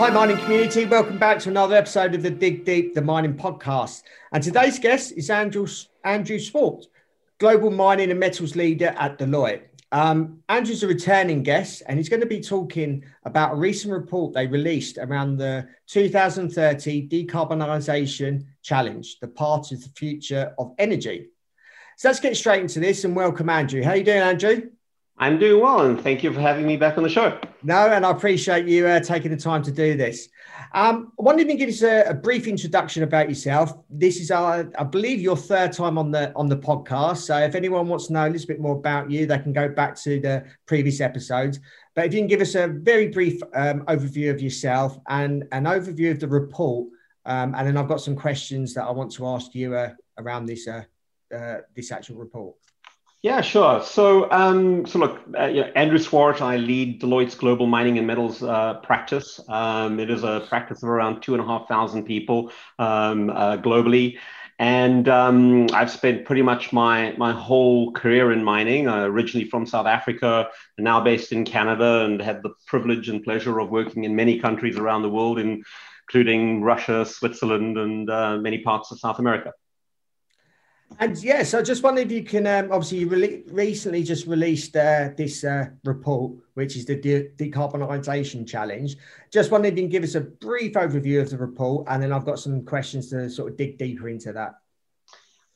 Hi, mining community. Welcome back to another episode of the Dig Deep, the mining podcast. And today's guest is Andrew, Andrew Swart, global mining and metals leader at Deloitte. Um, Andrew's a returning guest, and he's going to be talking about a recent report they released around the 2030 decarbonisation challenge, the path of the future of energy. So let's get straight into this and welcome Andrew. How are you doing, Andrew? I'm doing well, and thank you for having me back on the show. No, and I appreciate you uh, taking the time to do this. Um, I wanted to give us a, a, brief introduction about yourself. This is, uh, I believe, your third time on the on the podcast. So, if anyone wants to know a little bit more about you, they can go back to the previous episodes. But if you can give us a very brief um, overview of yourself and an overview of the report, um, and then I've got some questions that I want to ask you uh, around this uh, uh, this actual report. Yeah, sure. So, um, so look, uh, you know, Andrew Swart, I lead Deloitte's global mining and metals uh, practice. Um, it is a practice of around two and a half thousand people um, uh, globally. And um, I've spent pretty much my, my whole career in mining, uh, originally from South Africa, and now based in Canada, and had the privilege and pleasure of working in many countries around the world, including Russia, Switzerland, and uh, many parts of South America. And yes, I just wondered if you can. Um, obviously, you re- recently just released uh, this uh, report, which is the de- decarbonisation challenge. Just wondered if you can give us a brief overview of the report, and then I've got some questions to sort of dig deeper into that.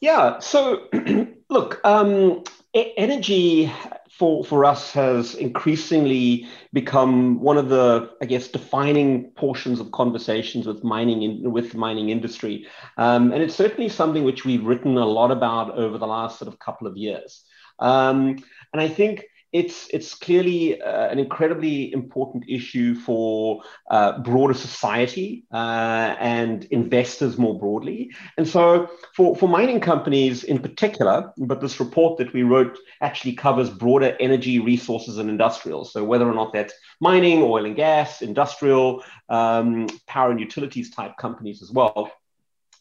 Yeah. So, look, um, energy for, for us has increasingly become one of the, I guess, defining portions of conversations with mining in, with mining industry. Um, and it's certainly something which we've written a lot about over the last sort of couple of years. Um, and I think it's it's clearly uh, an incredibly important issue for uh, broader society uh, and investors more broadly. And so, for, for mining companies in particular, but this report that we wrote actually covers broader energy, resources, and industrials. So, whether or not that's mining, oil and gas, industrial, um, power and utilities type companies as well.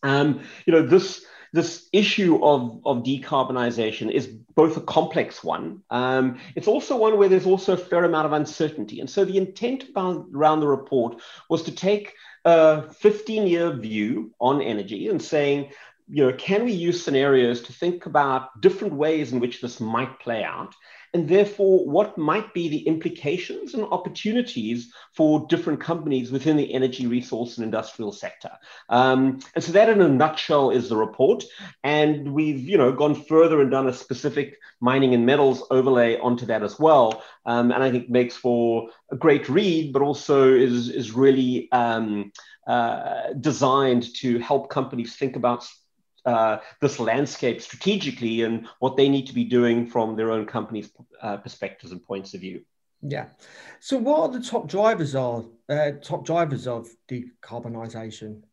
Um, you know, this this issue of, of decarbonization is both a complex one. Um, it's also one where there's also a fair amount of uncertainty. And so the intent around the report was to take a 15 year view on energy and saying, you know, can we use scenarios to think about different ways in which this might play out? And therefore what might be the implications and opportunities for different companies within the energy resource and industrial sector. Um, and so that in a nutshell is the report. And we've you know gone further and done a specific mining and metals overlay onto that as well um, and i think makes for a great read but also is is really um, uh, designed to help companies think about uh, this landscape strategically and what they need to be doing from their own company's uh, perspectives and points of view. Yeah. So, what are the top drivers are uh, top drivers of decarbonisation?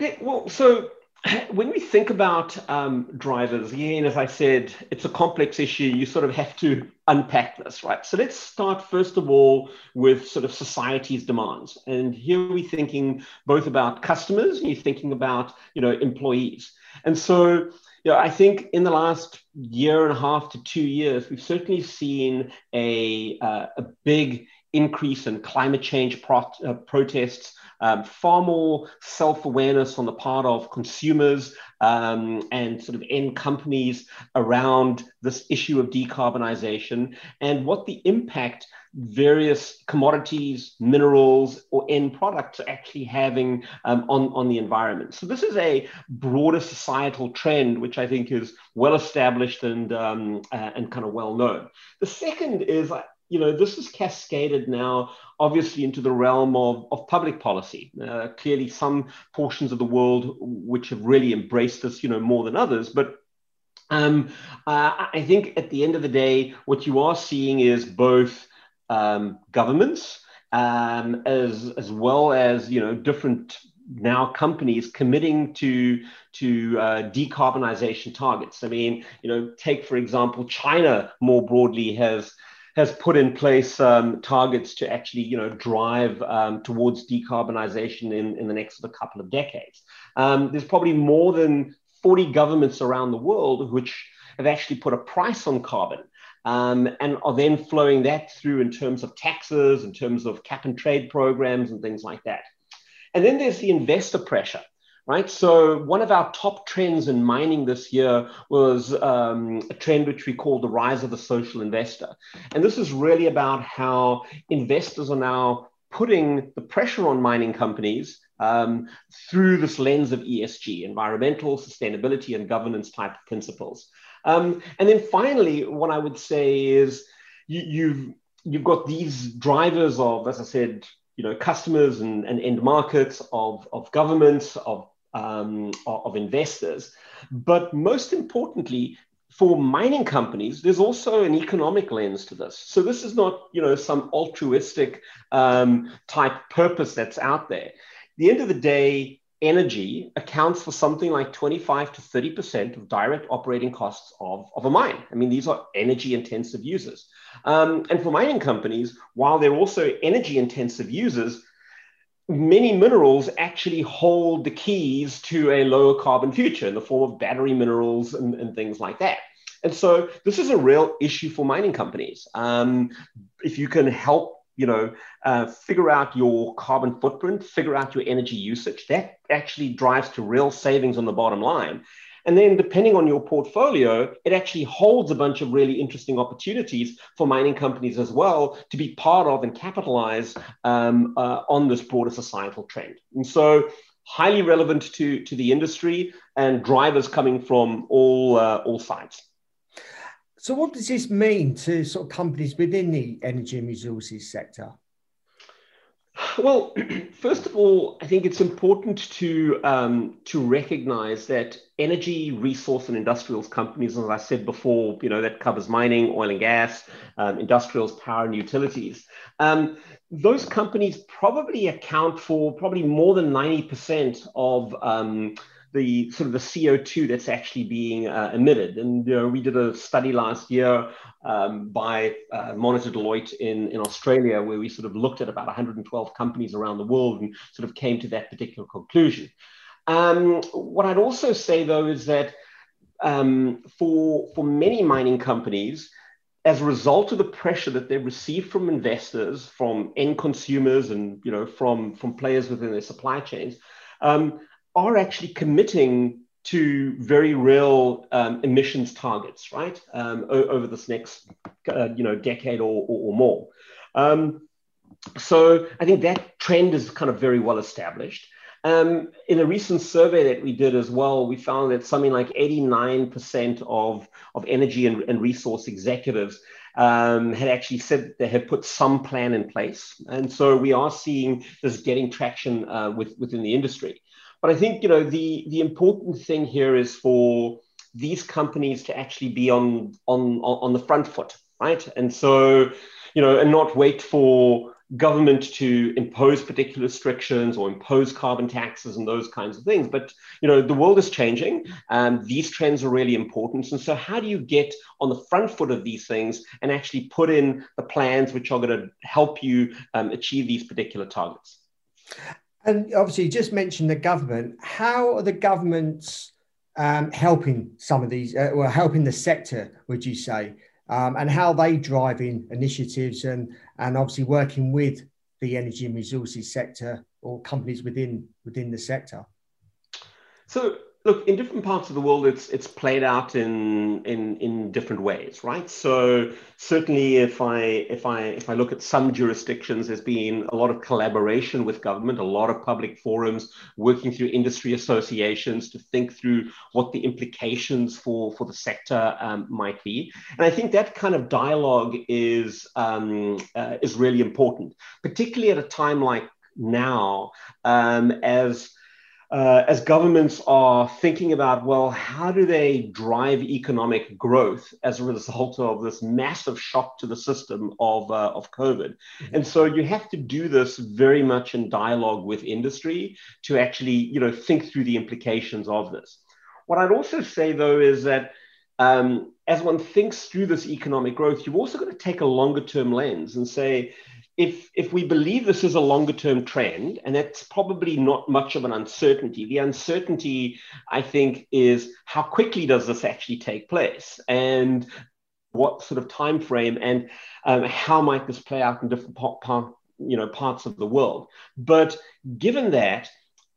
Okay. Well, so when we think about um, drivers, again, as I said, it's a complex issue. You sort of have to unpack this, right? So let's start first of all with sort of society's demands. And here we're thinking both about customers and you're thinking about, you know, employees. And so, you know, I think in the last year and a half to two years, we've certainly seen a, uh, a big increase in climate change pro- uh, protests um, far more self awareness on the part of consumers um, and sort of end companies around this issue of decarbonization and what the impact various commodities, minerals, or end products are actually having um, on, on the environment. So, this is a broader societal trend, which I think is well established and, um, uh, and kind of well known. The second is you know, this is cascaded now, obviously, into the realm of, of public policy. Uh, clearly, some portions of the world which have really embraced this, you know, more than others. But um, uh, I think at the end of the day, what you are seeing is both um, governments um, as as well as you know different now companies committing to to uh, decarbonization targets. I mean, you know, take for example, China more broadly has has put in place um, targets to actually, you know, drive um, towards decarbonization in, in the next couple of decades. Um, there's probably more than 40 governments around the world which have actually put a price on carbon um, and are then flowing that through in terms of taxes, in terms of cap and trade programs, and things like that. And then there's the investor pressure, right? So one of our top trends in mining this year was um, a trend which we call the rise of the social investor. And this is really about how investors are now putting the pressure on mining companies um, through this lens of ESG, environmental, sustainability, and governance type principles. Um, and then finally, what I would say is you, you've you've got these drivers of, as I said, you know, customers and, and end markets of, of governments, of, um, of investors. But most importantly, for mining companies, there's also an economic lens to this. So this is not, you know, some altruistic um, type purpose that's out there. At the end of the day, energy accounts for something like 25 to 30% of direct operating costs of, of a mine. I mean, these are energy intensive users. Um, and for mining companies, while they're also energy intensive users, many minerals actually hold the keys to a lower carbon future in the form of battery minerals and, and things like that. And so this is a real issue for mining companies. Um, if you can help you know, uh, figure out your carbon footprint, figure out your energy usage. That actually drives to real savings on the bottom line. And then, depending on your portfolio, it actually holds a bunch of really interesting opportunities for mining companies as well to be part of and capitalize um, uh, on this broader societal trend. And so, highly relevant to, to the industry and drivers coming from all, uh, all sides. So, what does this mean to sort of companies within the energy and resources sector? Well, first of all, I think it's important to um, to recognise that energy, resource, and industrials companies, as I said before, you know that covers mining, oil and gas, um, industrials, power, and utilities. Um, those companies probably account for probably more than ninety percent of um, the sort of the CO2 that's actually being uh, emitted. And you know, we did a study last year um, by uh, Monitor Deloitte in, in Australia, where we sort of looked at about 112 companies around the world and sort of came to that particular conclusion. Um, what I'd also say, though, is that um, for, for many mining companies, as a result of the pressure that they receive from investors, from end consumers, and you know from from players within their supply chains, um, are actually committing to very real um, emissions targets, right, um, over this next, uh, you know, decade or, or, or more. Um, so I think that trend is kind of very well established. Um, in a recent survey that we did as well, we found that something like 89% of, of energy and, and resource executives um, had actually said they had put some plan in place. And so we are seeing this getting traction uh, with, within the industry. But I think you know the the important thing here is for these companies to actually be on on on the front foot, right? And so you know, and not wait for government to impose particular restrictions or impose carbon taxes and those kinds of things. But you know, the world is changing, and these trends are really important. And so, how do you get on the front foot of these things and actually put in the plans which are going to help you um, achieve these particular targets? And obviously, you just mentioned the government. How are the governments um, helping some of these, uh, well, helping the sector, would you say? Um, and how they driving initiatives and, and obviously working with the energy and resources sector or companies within within the sector? So look in different parts of the world it's it's played out in in in different ways right? So certainly if i if i if i look at some jurisdictions there's been a lot of collaboration with government a lot of public forums working through industry associations to think through what the implications for for the sector um, might be. And i think that kind of dialogue is um, uh, is really important particularly at a time like now um, as uh, as governments are thinking about, well, how do they drive economic growth as a result of this massive shock to the system of, uh, of COVID? Mm-hmm. And so you have to do this very much in dialogue with industry to actually, you know, think through the implications of this. What I'd also say, though, is that um, as one thinks through this economic growth, you've also got to take a longer term lens and say, if if we believe this is a longer term trend, and that's probably not much of an uncertainty. The uncertainty, I think, is how quickly does this actually take place, and what sort of time frame, and um, how might this play out in different you know parts of the world. But given that,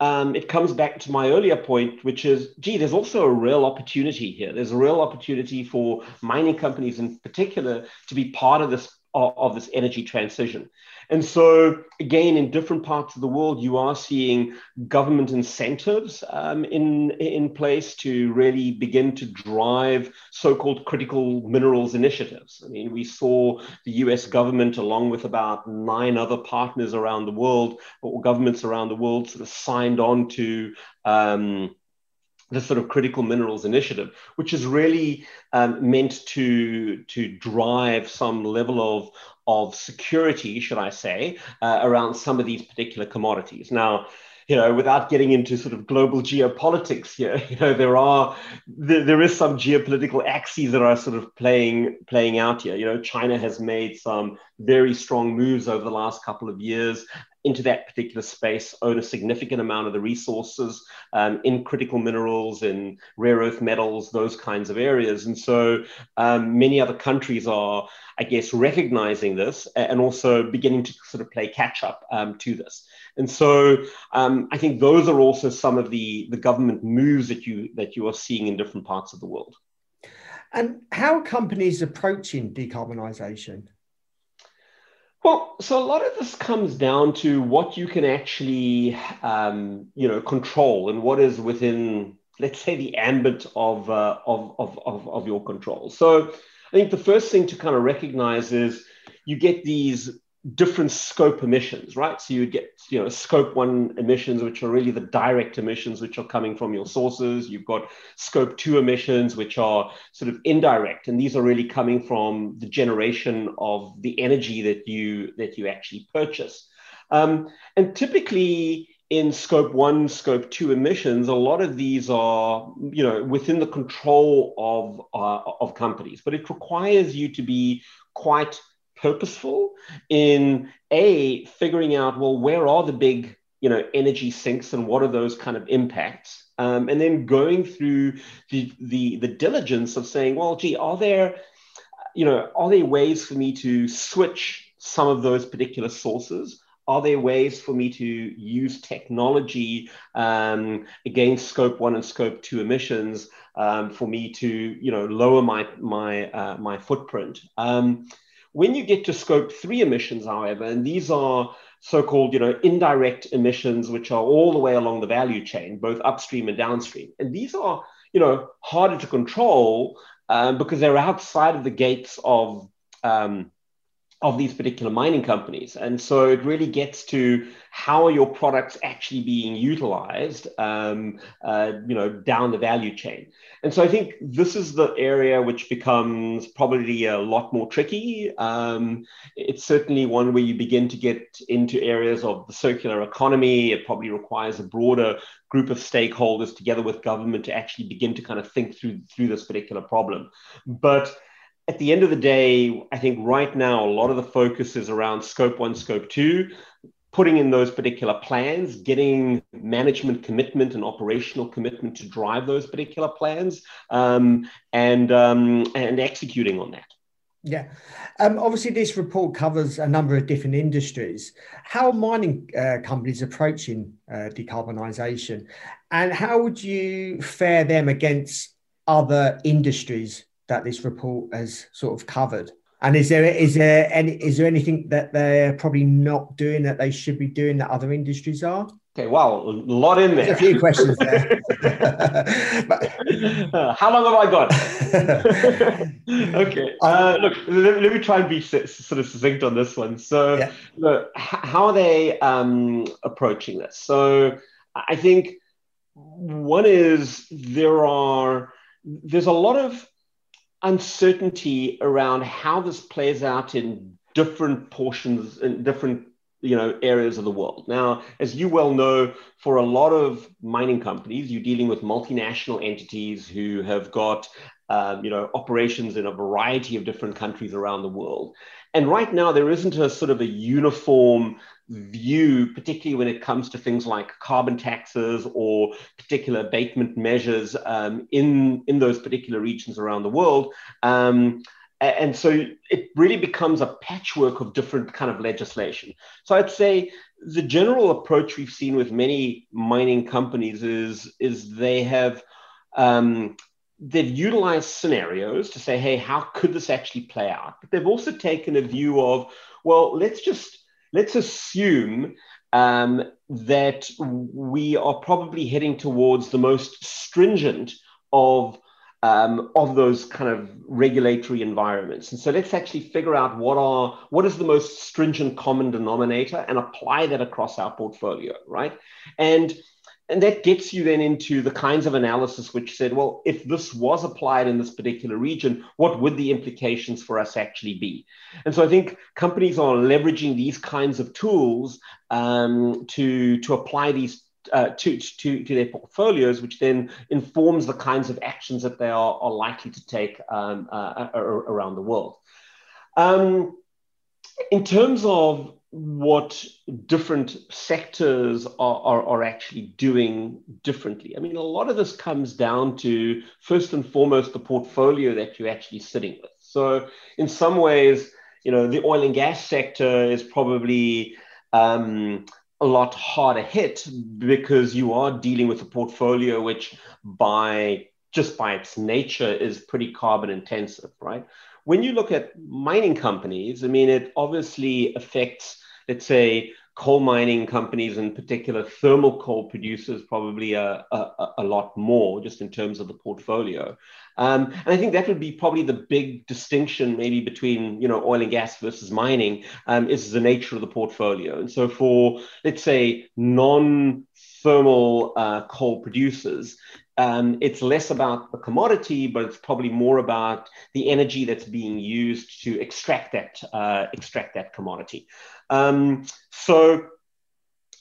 um, it comes back to my earlier point, which is, gee, there's also a real opportunity here. There's a real opportunity for mining companies in particular to be part of this of, of this energy transition. And so, again, in different parts of the world, you are seeing government incentives um, in, in place to really begin to drive so called critical minerals initiatives. I mean, we saw the US government, along with about nine other partners around the world, or governments around the world, sort of signed on to. Um, the sort of critical minerals initiative, which is really um, meant to to drive some level of of security, should I say, uh, around some of these particular commodities. Now, you know, without getting into sort of global geopolitics here, you know, there are there, there is some geopolitical axes that are sort of playing playing out here. You know, China has made some very strong moves over the last couple of years into that particular space, own a significant amount of the resources um, in critical minerals, in rare earth metals, those kinds of areas. And so um, many other countries are, I guess, recognizing this and also beginning to sort of play catch up um, to this. And so um, I think those are also some of the, the government moves that you that you are seeing in different parts of the world. And how are companies approaching decarbonisation? Well, so a lot of this comes down to what you can actually, um, you know, control and what is within, let's say, the ambit of, uh, of, of, of, of your control. So I think the first thing to kind of recognize is you get these different scope emissions, right? So you get, you know, scope one emissions, which are really the direct emissions, which are coming from your sources. You've got scope two emissions, which are sort of indirect, and these are really coming from the generation of the energy that you that you actually purchase. Um, and typically, in scope one, scope two emissions, a lot of these are, you know, within the control of uh, of companies, but it requires you to be quite purposeful in a figuring out well where are the big you know energy sinks and what are those kind of impacts? Um, and then going through the, the the diligence of saying well gee are there you know are there ways for me to switch some of those particular sources? Are there ways for me to use technology um, against scope one and scope two emissions um, for me to you know lower my my uh, my footprint? Um, when you get to scope three emissions, however, and these are so-called, you know, indirect emissions, which are all the way along the value chain, both upstream and downstream, and these are, you know, harder to control um, because they're outside of the gates of um, of these particular mining companies. And so it really gets to how are your products actually being utilized, um, uh, you know, down the value chain. And so I think this is the area which becomes probably a lot more tricky. Um, it's certainly one where you begin to get into areas of the circular economy. It probably requires a broader group of stakeholders together with government to actually begin to kind of think through through this particular problem. But at the end of the day, I think right now a lot of the focus is around scope one, scope two, putting in those particular plans, getting management commitment and operational commitment to drive those particular plans, um, and um, and executing on that. Yeah, um, obviously this report covers a number of different industries. How mining uh, companies approaching uh, decarbonisation, and how would you fare them against other industries that this report has sort of covered? And is there is there any is there anything that they're probably not doing that they should be doing that other industries are? Okay, wow, a lot in there. There's a few questions there. uh, how long have I got? okay, uh, look, let, let, me try and be sort of succinct on this one. So, yeah. look, how are they um, approaching this? So, I think one is there are there's a lot of uncertainty around how this plays out in different portions in different you know areas of the world. Now as you well know for a lot of mining companies you're dealing with multinational entities who have got um, you know operations in a variety of different countries around the world. And right now there isn't a sort of a uniform view, particularly when it comes to things like carbon taxes or particular abatement measures um, in, in those particular regions around the world. Um, and so it really becomes a patchwork of different kind of legislation. So I'd say the general approach we've seen with many mining companies is, is they have um, they've utilized scenarios to say, hey, how could this actually play out? But they've also taken a view of, well, let's just let's assume um, that we are probably heading towards the most stringent of um, of those kind of regulatory environments. And so let's actually figure out what are what is the most stringent common denominator and apply that across our portfolio, right? And and that gets you then into the kinds of analysis which said, well, if this was applied in this particular region, what would the implications for us actually be? And so I think companies are leveraging these kinds of tools um, to, to apply these uh, to, to, to their portfolios, which then informs the kinds of actions that they are, are likely to take um, uh, around the world. Um, in terms of what different sectors are, are, are, actually doing differently. I mean, a lot of this comes down to, first and foremost, the portfolio that you're actually sitting with. So, in some ways, you know, the oil and gas sector is probably um, a lot harder hit because you are dealing with a portfolio which, by just by its nature, is pretty carbon intensive, right? When you look at mining companies, I mean, it obviously affects let's say coal mining companies in particular thermal coal producers probably a, a, a, lot more just in terms of the portfolio. Um, and i think that would be probably the big distinction maybe between you know oil and gas versus mining um, is the nature of the portfolio. And so for let's say non thermal uh, coal producers um, it's less about the commodity, but it's probably more about the energy that's being used to extract that uh, extract that commodity. Um, so,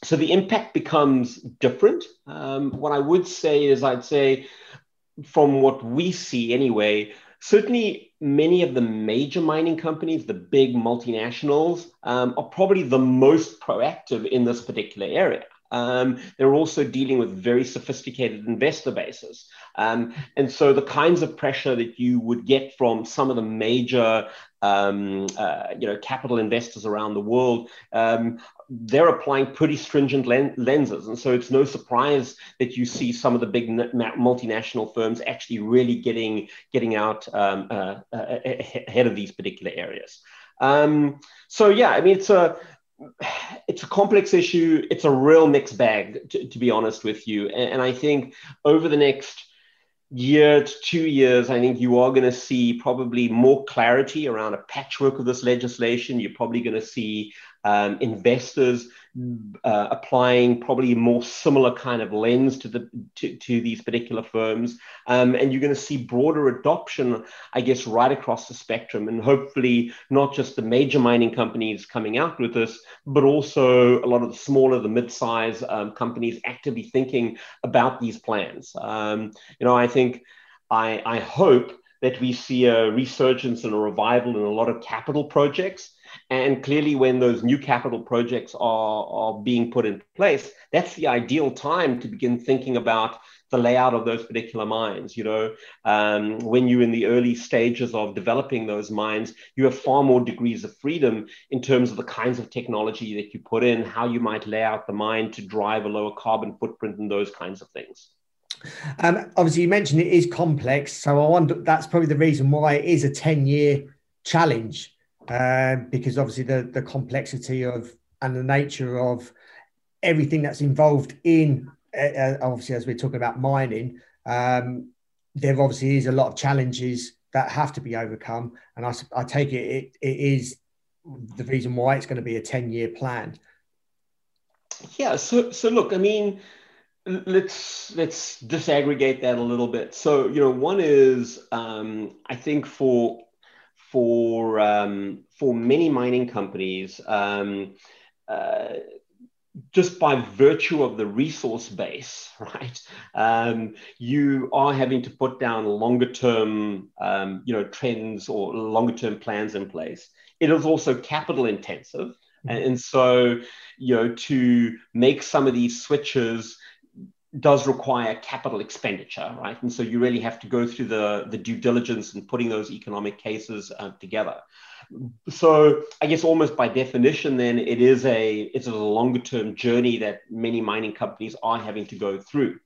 so the impact becomes different. Um, what I would say is, I'd say, from what we see anyway, certainly many of the major mining companies, the big multinationals, um, are probably the most proactive in this particular area. Um, they're also dealing with very sophisticated investor bases. Um, and so the kinds of pressure that you would get from some of the major um, uh, you know, capital investors around the world, um, they're applying pretty stringent len- lenses. And so it's no surprise that you see some of the big multinational firms actually really getting, getting out um, uh, uh, ahead of these particular areas. Um, so yeah, I mean, it's a, it's a complex issue. It's a real mixed bag, to, to be honest with you. And, and, I think over the next year to two years, I think you are going to see probably more clarity around a patchwork of this legislation. You're probably going to see um, investors uh, applying probably a more similar kind of lens to the to, to these particular firms. Um, and you're going to see broader adoption i guess right across the spectrum. And hopefully not just the major mining companies coming out with this but also a lot of the smaller the mid-size um, companies actively thinking about these plans. Um, you know i think i i hope that we see a resurgence and a revival in a lot of capital projects and clearly, when those new capital projects are, are being put in place, that's the ideal time to begin thinking about the layout of those particular mines. You know, um, when you're in the early stages of developing those mines, you have far more degrees of freedom in terms of the kinds of technology that you put in, how you might lay out the mine to drive a lower carbon footprint, and those kinds of things. Um, obviously, you mentioned it is complex, so I wonder that's probably the reason why it is a ten-year challenge um, because obviously the the complexity of and the nature of everything that's involved in uh, uh, obviously as we're talking about mining um, there obviously is a lot of challenges that have to be overcome and i, I take it, it it is the reason why it's going to be a 10 year plan yeah so so look i mean let's let's disaggregate that a little bit. So you know, one is um, I think for for um, for many mining companies, um, uh, just by virtue of the resource base, right? Um, you are having to put down longer term, um, you know, trends or longer term plans in place. It is also capital intensive, mm-hmm. and, and so you know to make some of these switches does require capital expenditure, right? And so you really have to go through the, the due diligence and putting those economic cases uh, together. So I guess almost by definition, then it is a it's a longer term journey that many mining companies are having to go through.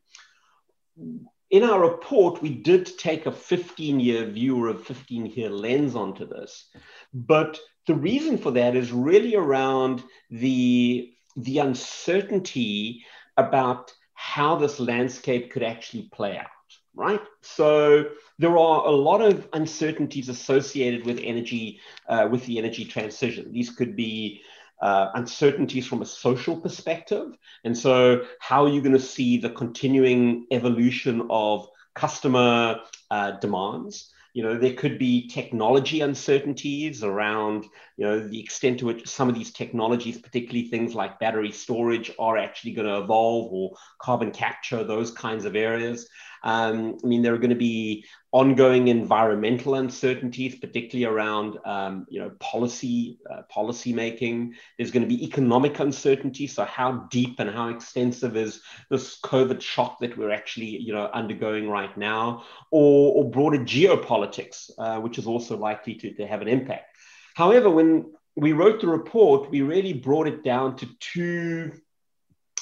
In our report, we did take a 15 year view or a 15 year lens onto this, but the reason for that is really around the the uncertainty about how this landscape could actually play out, right? So there are a lot of uncertainties associated with energy, uh, with the energy transition. These could be uh, uncertainties from a social perspective. And so, how are you going to see the continuing evolution of customer uh, demands? You know there could be technology uncertainties around you know the extent to which some of these technologies particularly things like battery storage are actually going to evolve or carbon capture those kinds of areas um, I mean, there are going to be ongoing environmental uncertainties, particularly around um, you know policy uh, policy making. There's going to be economic uncertainty. So, how deep and how extensive is this COVID shock that we're actually you know undergoing right now, or, or broader geopolitics, uh, which is also likely to, to have an impact. However, when we wrote the report, we really brought it down to two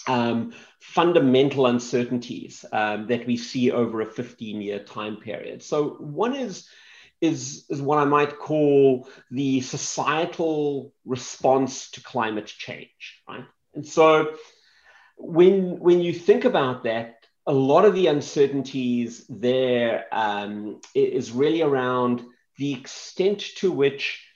um, fundamental uncertainties um, that we see over a 15 year time period. So, one is, is, is what I might call the societal response to climate change, right? And so, when, when you think about that, a lot of the uncertainties there um, is really around the extent to which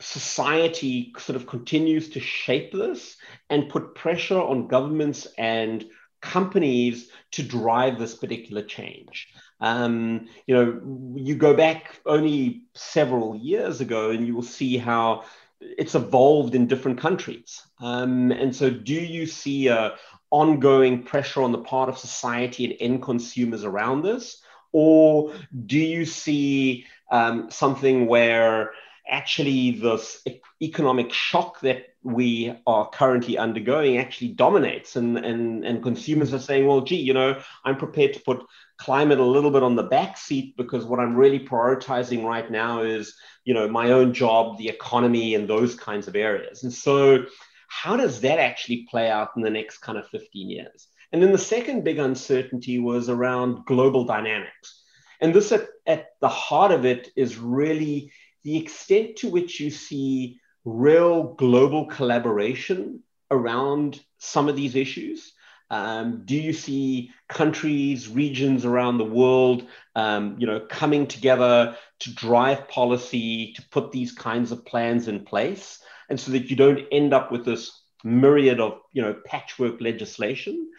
society sort of continues to shape this and put pressure on governments and companies to drive this particular change. Um, you know, you go back only several years ago and you will see how it's evolved in different countries. Um, and so, do you see a ongoing pressure on the part of society and end consumers around this? Or do you see um, something where actually this economic shock that we are currently undergoing actually dominates and, and, and consumers are saying well gee you know i'm prepared to put climate a little bit on the back seat because what i'm really prioritizing right now is you know my own job the economy and those kinds of areas. And so how does that actually play out in the next kind of 15 years? And then the second big uncertainty was around global dynamics. And this at, at the heart of it is really the extent to which you see real global collaboration around some of these issues? Um, do you see countries, regions around the world, um, you know, coming together to drive policy, to put these kinds of plans in place, and so that you don't end up with this myriad of, you know, patchwork legislation?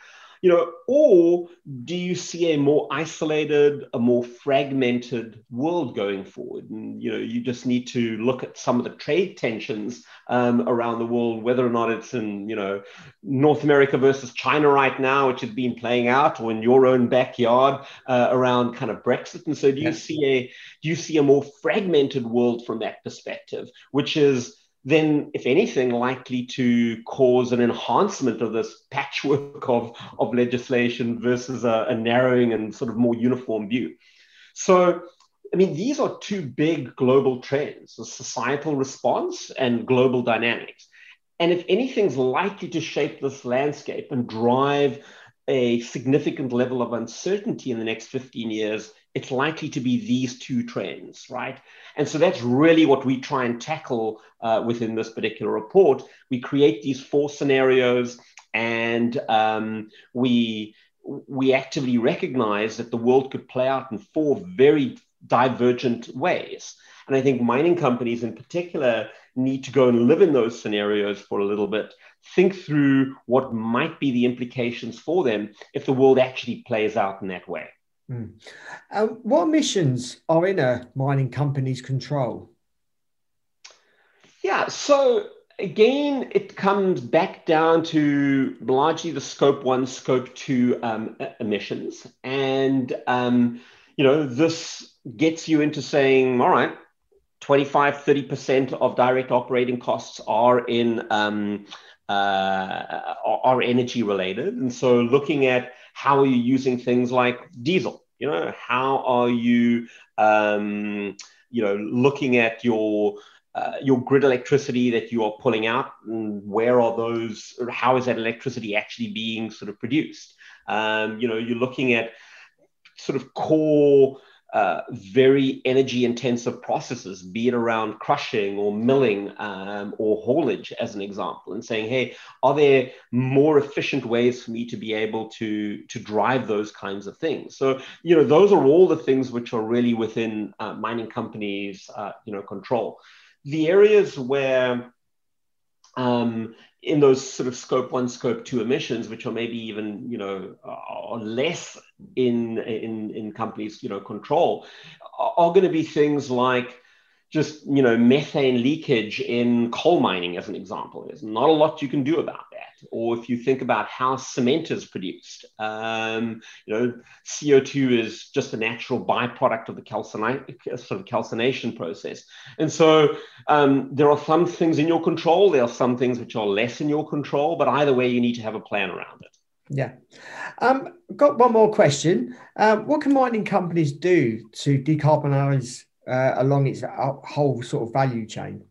You know, or do you see a more isolated, a more fragmented world going forward? And you know, you just need to look at some of the trade tensions um, around the world, whether or not it's in you know North America versus China right now, which has been playing out, or in your own backyard uh, around kind of Brexit. And so, do you see a do you see a more fragmented world from that perspective, which is then, if anything, likely to cause an enhancement of this patchwork of, of legislation versus a, a narrowing and sort of more uniform view. So, I mean, these are two big global trends the societal response and global dynamics. And if anything's likely to shape this landscape and drive a significant level of uncertainty in the next 15 years, it's likely to be these two trends, right? And so that's really what we try and tackle uh, within this particular report. We create these four scenarios, and um, we we actively recognize that the world could play out in four very divergent ways. And I think mining companies in particular need to go and live in those scenarios for a little bit, think through what might be the implications for them if the world actually plays out in that way. Mm. Uh, what emissions are in a mining company's control? Yeah, so again, it comes back down to largely the scope one, scope two um, emissions. And, um, you know, this gets you into saying, all right, 25, 30% of direct operating costs are in um, uh, are energy related. And so looking at how are you using things like diesel, you know, how are you, um, you know, looking at your uh, your grid electricity that you are pulling out? And where are those how is that electricity actually being sort of produced? Um, you know you're looking at sort of core uh, very energy intensive processes, be it around crushing or milling um, or haulage, as an example, and saying, hey, are there more efficient ways for me to be able to, to drive those kinds of things? So, you know, those are all the things which are really within uh, mining companies, uh, you know, control the areas where um, in those sort of scope one, scope two emissions, which are maybe even you know are less in in in companies you know control, are, are going to be things like just you know methane leakage in coal mining as an example there's not a lot you can do about that or if you think about how cement is produced um, you know co2 is just a natural byproduct of the calcini- sort of calcination process and so um, there are some things in your control there are some things which are less in your control but either way you need to have a plan around it yeah. Um, got one more question. Um, what can mining companies do to decarbonize uh, along its whole sort of value chain?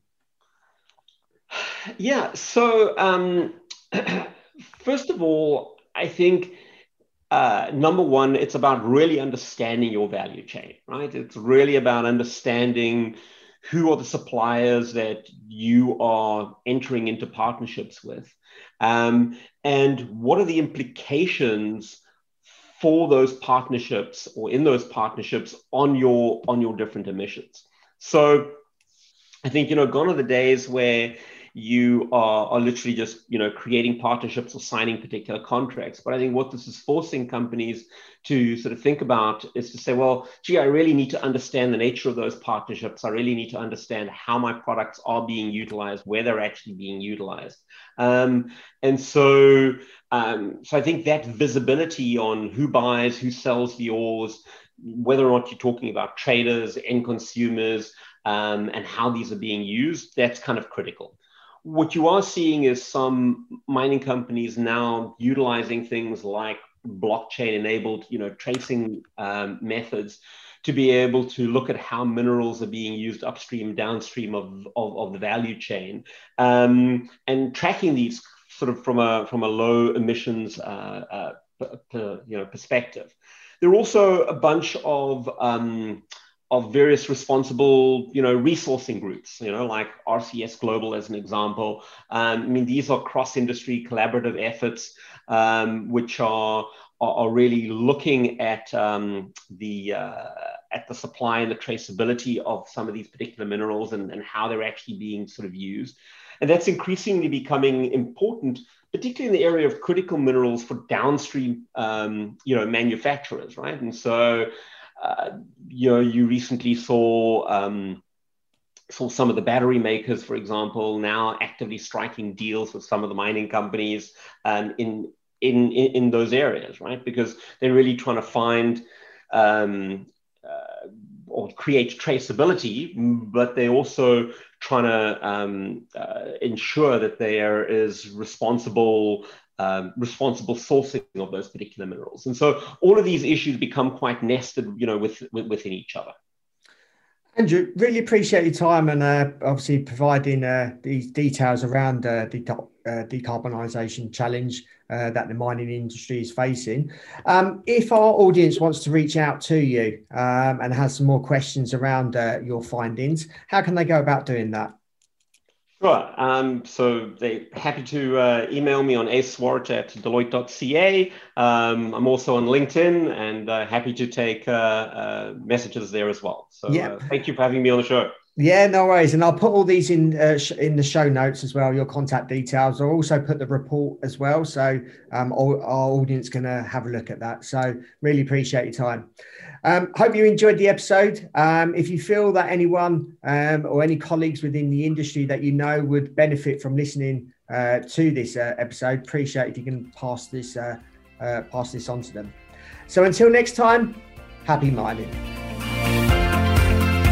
Yeah. So um, first of all, I think uh, number one, it's about really understanding your value chain, right? It's really about understanding who are the suppliers that you are entering into partnerships with, um, and what are the implications for those partnerships or in those partnerships on your on your different emissions. So i think you know gone are the days where you are, are literally just you know creating partnerships or signing particular contracts. But i think what this is forcing companies to sort of think about is to say well gee i really need to understand the nature of those partnerships. I really need to understand how my products are being utilized where they're actually being utilized. Um, and so um, so i think that visibility on who buys who sells the ores whether or not you're talking about traders and consumers um, and how these are being used, that's kind of critical what you are seeing is some mining companies now utilizing things like blockchain enabled you know tracing um, methods to be able to look at how minerals are being used upstream downstream of, of, of the value chain um, and tracking these sort of from a from a low emissions uh, uh, you know perspective. There are also a bunch of um, of various responsible, you know, resourcing groups, you know, like RCS Global as an example. Um, I mean, these are cross-industry collaborative efforts um, which are, are, are really looking at um, the uh, at the supply and the traceability of some of these particular minerals and, and how they're actually being sort of used. And that's increasingly becoming important, particularly in the area of critical minerals for downstream, um, you know, manufacturers, right? And so uh, you know, you recently saw um, saw some of the battery makers, for example, now actively striking deals with some of the mining companies um, in, in in those areas, right? Because they're really trying to find um, uh, or create traceability, but they're also trying to um, uh, ensure that there is responsible um, responsible sourcing of those particular minerals. And so all of these issues become quite nested, you know, with, with within each other. Andrew, really appreciate your time and uh, obviously providing uh, these details around uh, the uh, decarbonisation challenge uh, that the mining industry is facing. Um, if our audience wants to reach out to you um, and has some more questions around uh, your findings, how can they go about doing that? Sure. Um, so they're happy to uh, email me on aswart at deloitte.ca. Um, I'm also on LinkedIn and uh, happy to take uh, uh messages there as well. So yeah. Uh, thank you for having me on the show. Yeah, no worries, and I'll put all these in uh, sh- in the show notes as well. Your contact details. I'll also put the report as well, so um, all, our audience can uh, have a look at that. So really appreciate your time. Um, hope you enjoyed the episode. Um, if you feel that anyone um, or any colleagues within the industry that you know would benefit from listening uh, to this uh, episode, appreciate if you can pass this uh, uh, pass this on to them. So until next time, happy mining.